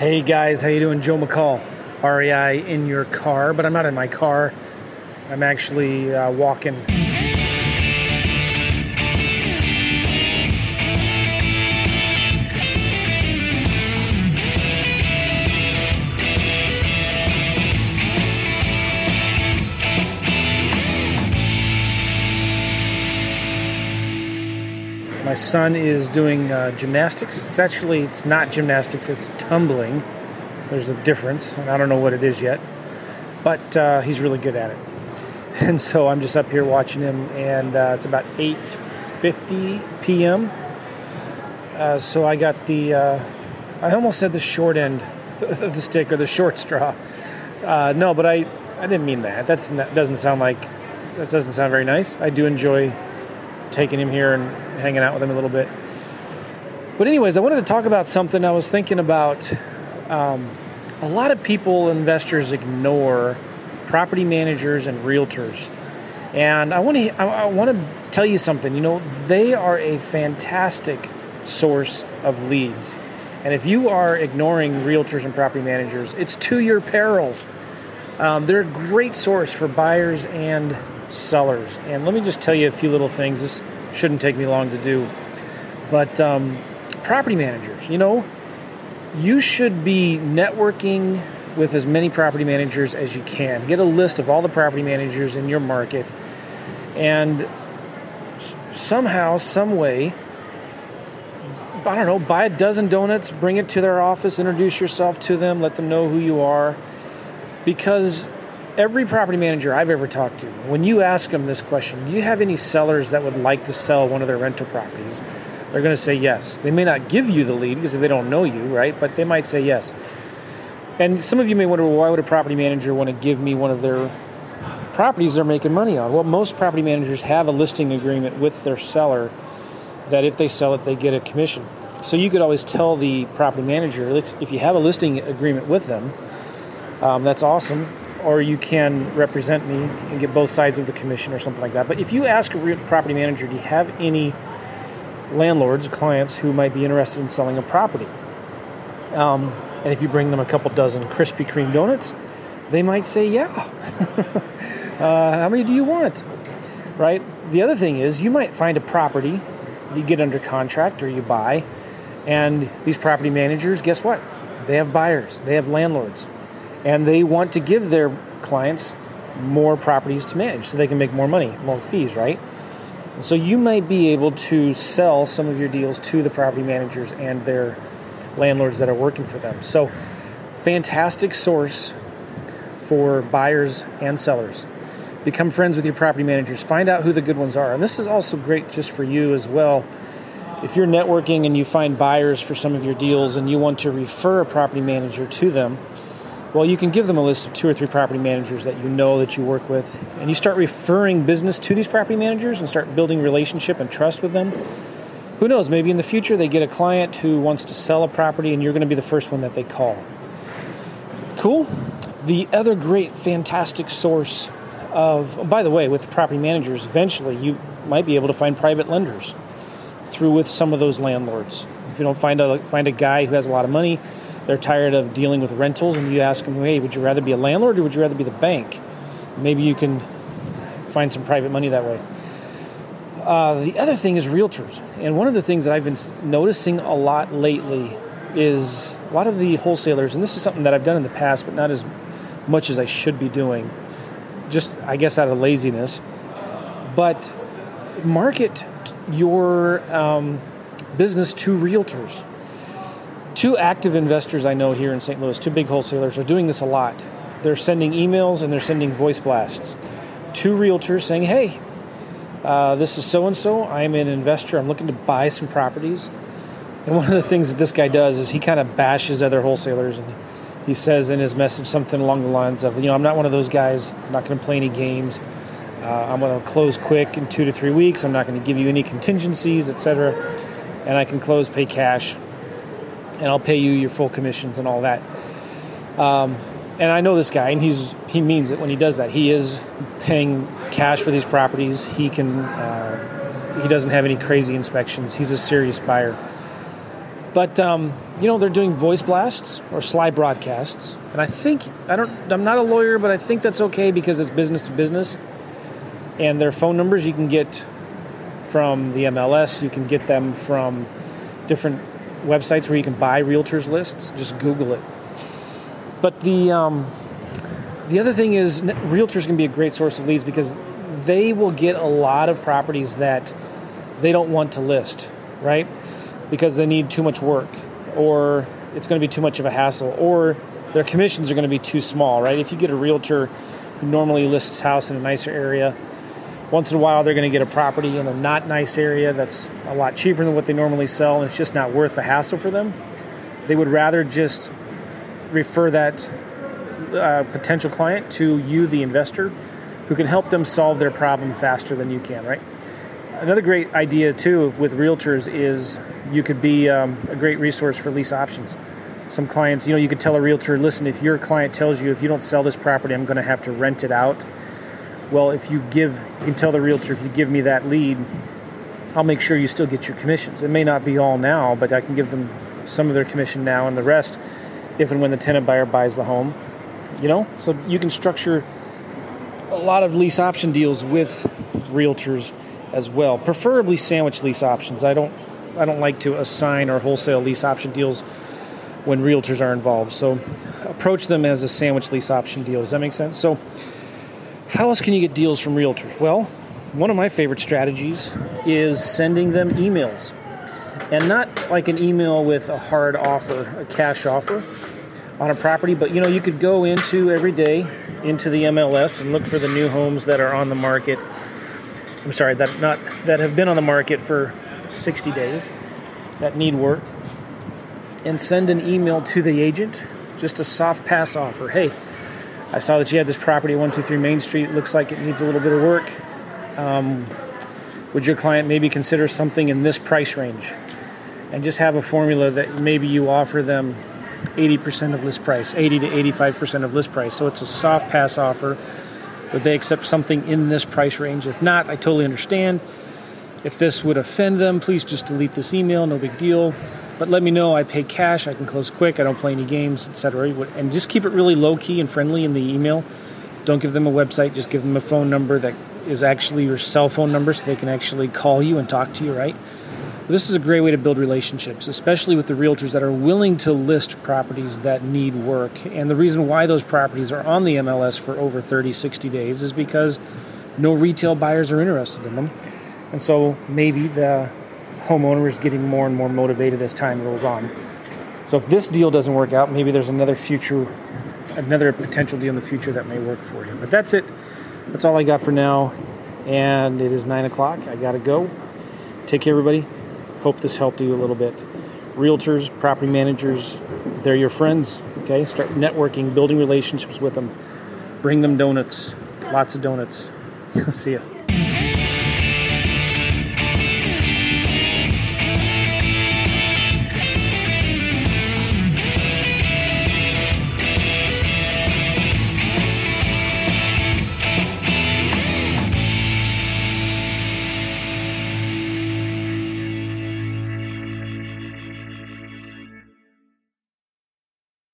Hey guys, how you doing? Joe McCall, REI in your car, but I'm not in my car. I'm actually uh, walking. My son is doing uh, gymnastics. It's actually it's not gymnastics; it's tumbling. There's a difference, and I don't know what it is yet, but uh, he's really good at it. And so I'm just up here watching him, and uh, it's about 8:50 p.m. Uh, so I got the uh, I almost said the short end of the stick or the short straw. Uh, no, but I I didn't mean that. That's not, doesn't sound like that doesn't sound very nice. I do enjoy taking him here and hanging out with him a little bit. But, anyways, I wanted to talk about something I was thinking about. Um, a lot of people, investors, ignore property managers and realtors. And I want to I want to tell you something. You know, they are a fantastic source of leads. And if you are ignoring realtors and property managers, it's to your peril. Um, they're a great source for buyers and sellers. And let me just tell you a few little things. This shouldn't take me long to do. But um, property managers, you know, you should be networking with as many property managers as you can. Get a list of all the property managers in your market and somehow, some way, I don't know, buy a dozen donuts, bring it to their office, introduce yourself to them, let them know who you are. Because every property manager I've ever talked to, when you ask them this question, do you have any sellers that would like to sell one of their rental properties? They're going to say yes. They may not give you the lead because they don't know you, right? But they might say yes. And some of you may wonder, well, why would a property manager want to give me one of their properties they're making money on? Well, most property managers have a listing agreement with their seller that if they sell it, they get a commission. So you could always tell the property manager if you have a listing agreement with them, um, that's awesome or you can represent me and get both sides of the commission or something like that. But if you ask a real property manager, do you have any landlords, clients who might be interested in selling a property? Um, and if you bring them a couple dozen Krispy Kreme donuts, they might say, yeah. uh, how many do you want? Right? The other thing is, you might find a property that you get under contract or you buy, and these property managers, guess what? They have buyers, they have landlords and they want to give their clients more properties to manage so they can make more money, more fees, right? And so you might be able to sell some of your deals to the property managers and their landlords that are working for them. So, fantastic source for buyers and sellers. Become friends with your property managers, find out who the good ones are. And this is also great just for you as well. If you're networking and you find buyers for some of your deals and you want to refer a property manager to them, well, you can give them a list of two or three property managers that you know that you work with, and you start referring business to these property managers and start building relationship and trust with them. Who knows? Maybe in the future they get a client who wants to sell a property, and you're going to be the first one that they call. Cool. The other great, fantastic source of, by the way, with property managers, eventually you might be able to find private lenders through with some of those landlords. If you don't find a find a guy who has a lot of money they're tired of dealing with rentals, and you ask them, hey, would you rather be a landlord or would you rather be the bank? Maybe you can find some private money that way. Uh, the other thing is realtors. And one of the things that I've been noticing a lot lately is a lot of the wholesalers, and this is something that I've done in the past, but not as much as I should be doing, just I guess out of laziness. But market your um, business to realtors two active investors I know here in St. Louis, two big wholesalers, are doing this a lot. They're sending emails and they're sending voice blasts to realtors saying, hey, uh, this is so and so. I'm an investor. I'm looking to buy some properties. And one of the things that this guy does is he kind of bashes other wholesalers and he says in his message something along the lines of, you know, I'm not one of those guys. I'm not going to play any games. Uh, I'm going to close quick in two to three weeks. I'm not going to give you any contingencies, etc. And I can close, pay cash, and I'll pay you your full commissions and all that. Um, and I know this guy, and he's he means it when he does that. He is paying cash for these properties. He can uh, he doesn't have any crazy inspections. He's a serious buyer. But um, you know, they're doing voice blasts or Slybroadcasts, and I think I don't. I'm not a lawyer, but I think that's okay because it's business to business. And their phone numbers you can get from the MLS. You can get them from different websites where you can buy realtors lists. Just Google it. But the um, the other thing is, realtors can be a great source of leads because they will get a lot of properties that they don't want to list, right? Because they need too much work, or it's going to be too much of a hassle, or their commissions are going to be too small, right? If you get a realtor who normally lists house in a nicer area, once in a while they're going to get a property in a not nice area that's a lot cheaper than what they normally sell, and it's just not worth the hassle for them. They would rather just refer that uh, potential client to you, the investor, who can help them solve their problem faster than you can, right? Another great idea, too, with realtors is you could be um, a great resource for lease options. Some clients, you know, you could tell a realtor, listen, if your client tells you if you don't sell this property, I'm going to have to rent it out. Well, if you give, you can tell the realtor, if you give me that lead, I'll make sure you still get your commissions. It may not be all now, but I can give them some of their commission now and the rest if and when the tenant buyer buys the home you know? So you can structure a lot of lease option deals with realtors as well preferably sandwich lease options. I don't i don't like to assign or wholesale lease option deals when realtors are involved. So approach them as a sandwich lease option deal. Does that make sense? So how else can you get deals from realtors well one of my favorite strategies is sending them emails and not like an email with a hard offer a cash offer on a property, but you know, you could go into every day into the MLS and look for the new homes that are on the market. I'm sorry, that not that have been on the market for 60 days that need work and send an email to the agent, just a soft pass offer. Hey, I saw that you had this property 123 Main Street. It looks like it needs a little bit of work. Um, would your client maybe consider something in this price range? And just have a formula that maybe you offer them 80% of list price, 80 to 85% of list price. So it's a soft pass offer. Would they accept something in this price range? If not, I totally understand. If this would offend them, please just delete this email, no big deal. But let me know. I pay cash, I can close quick, I don't play any games, etc. And just keep it really low key and friendly in the email. Don't give them a website, just give them a phone number that is actually your cell phone number so they can actually call you and talk to you, right? This is a great way to build relationships, especially with the realtors that are willing to list properties that need work. And the reason why those properties are on the MLS for over 30, 60 days is because no retail buyers are interested in them. And so maybe the homeowner is getting more and more motivated as time goes on. So if this deal doesn't work out, maybe there's another future, another potential deal in the future that may work for you. But that's it. That's all I got for now. And it is nine o'clock. I got to go. Take care, everybody. Hope this helped you a little bit. Realtors, property managers, they're your friends. Okay, start networking, building relationships with them. Bring them donuts, lots of donuts. See ya.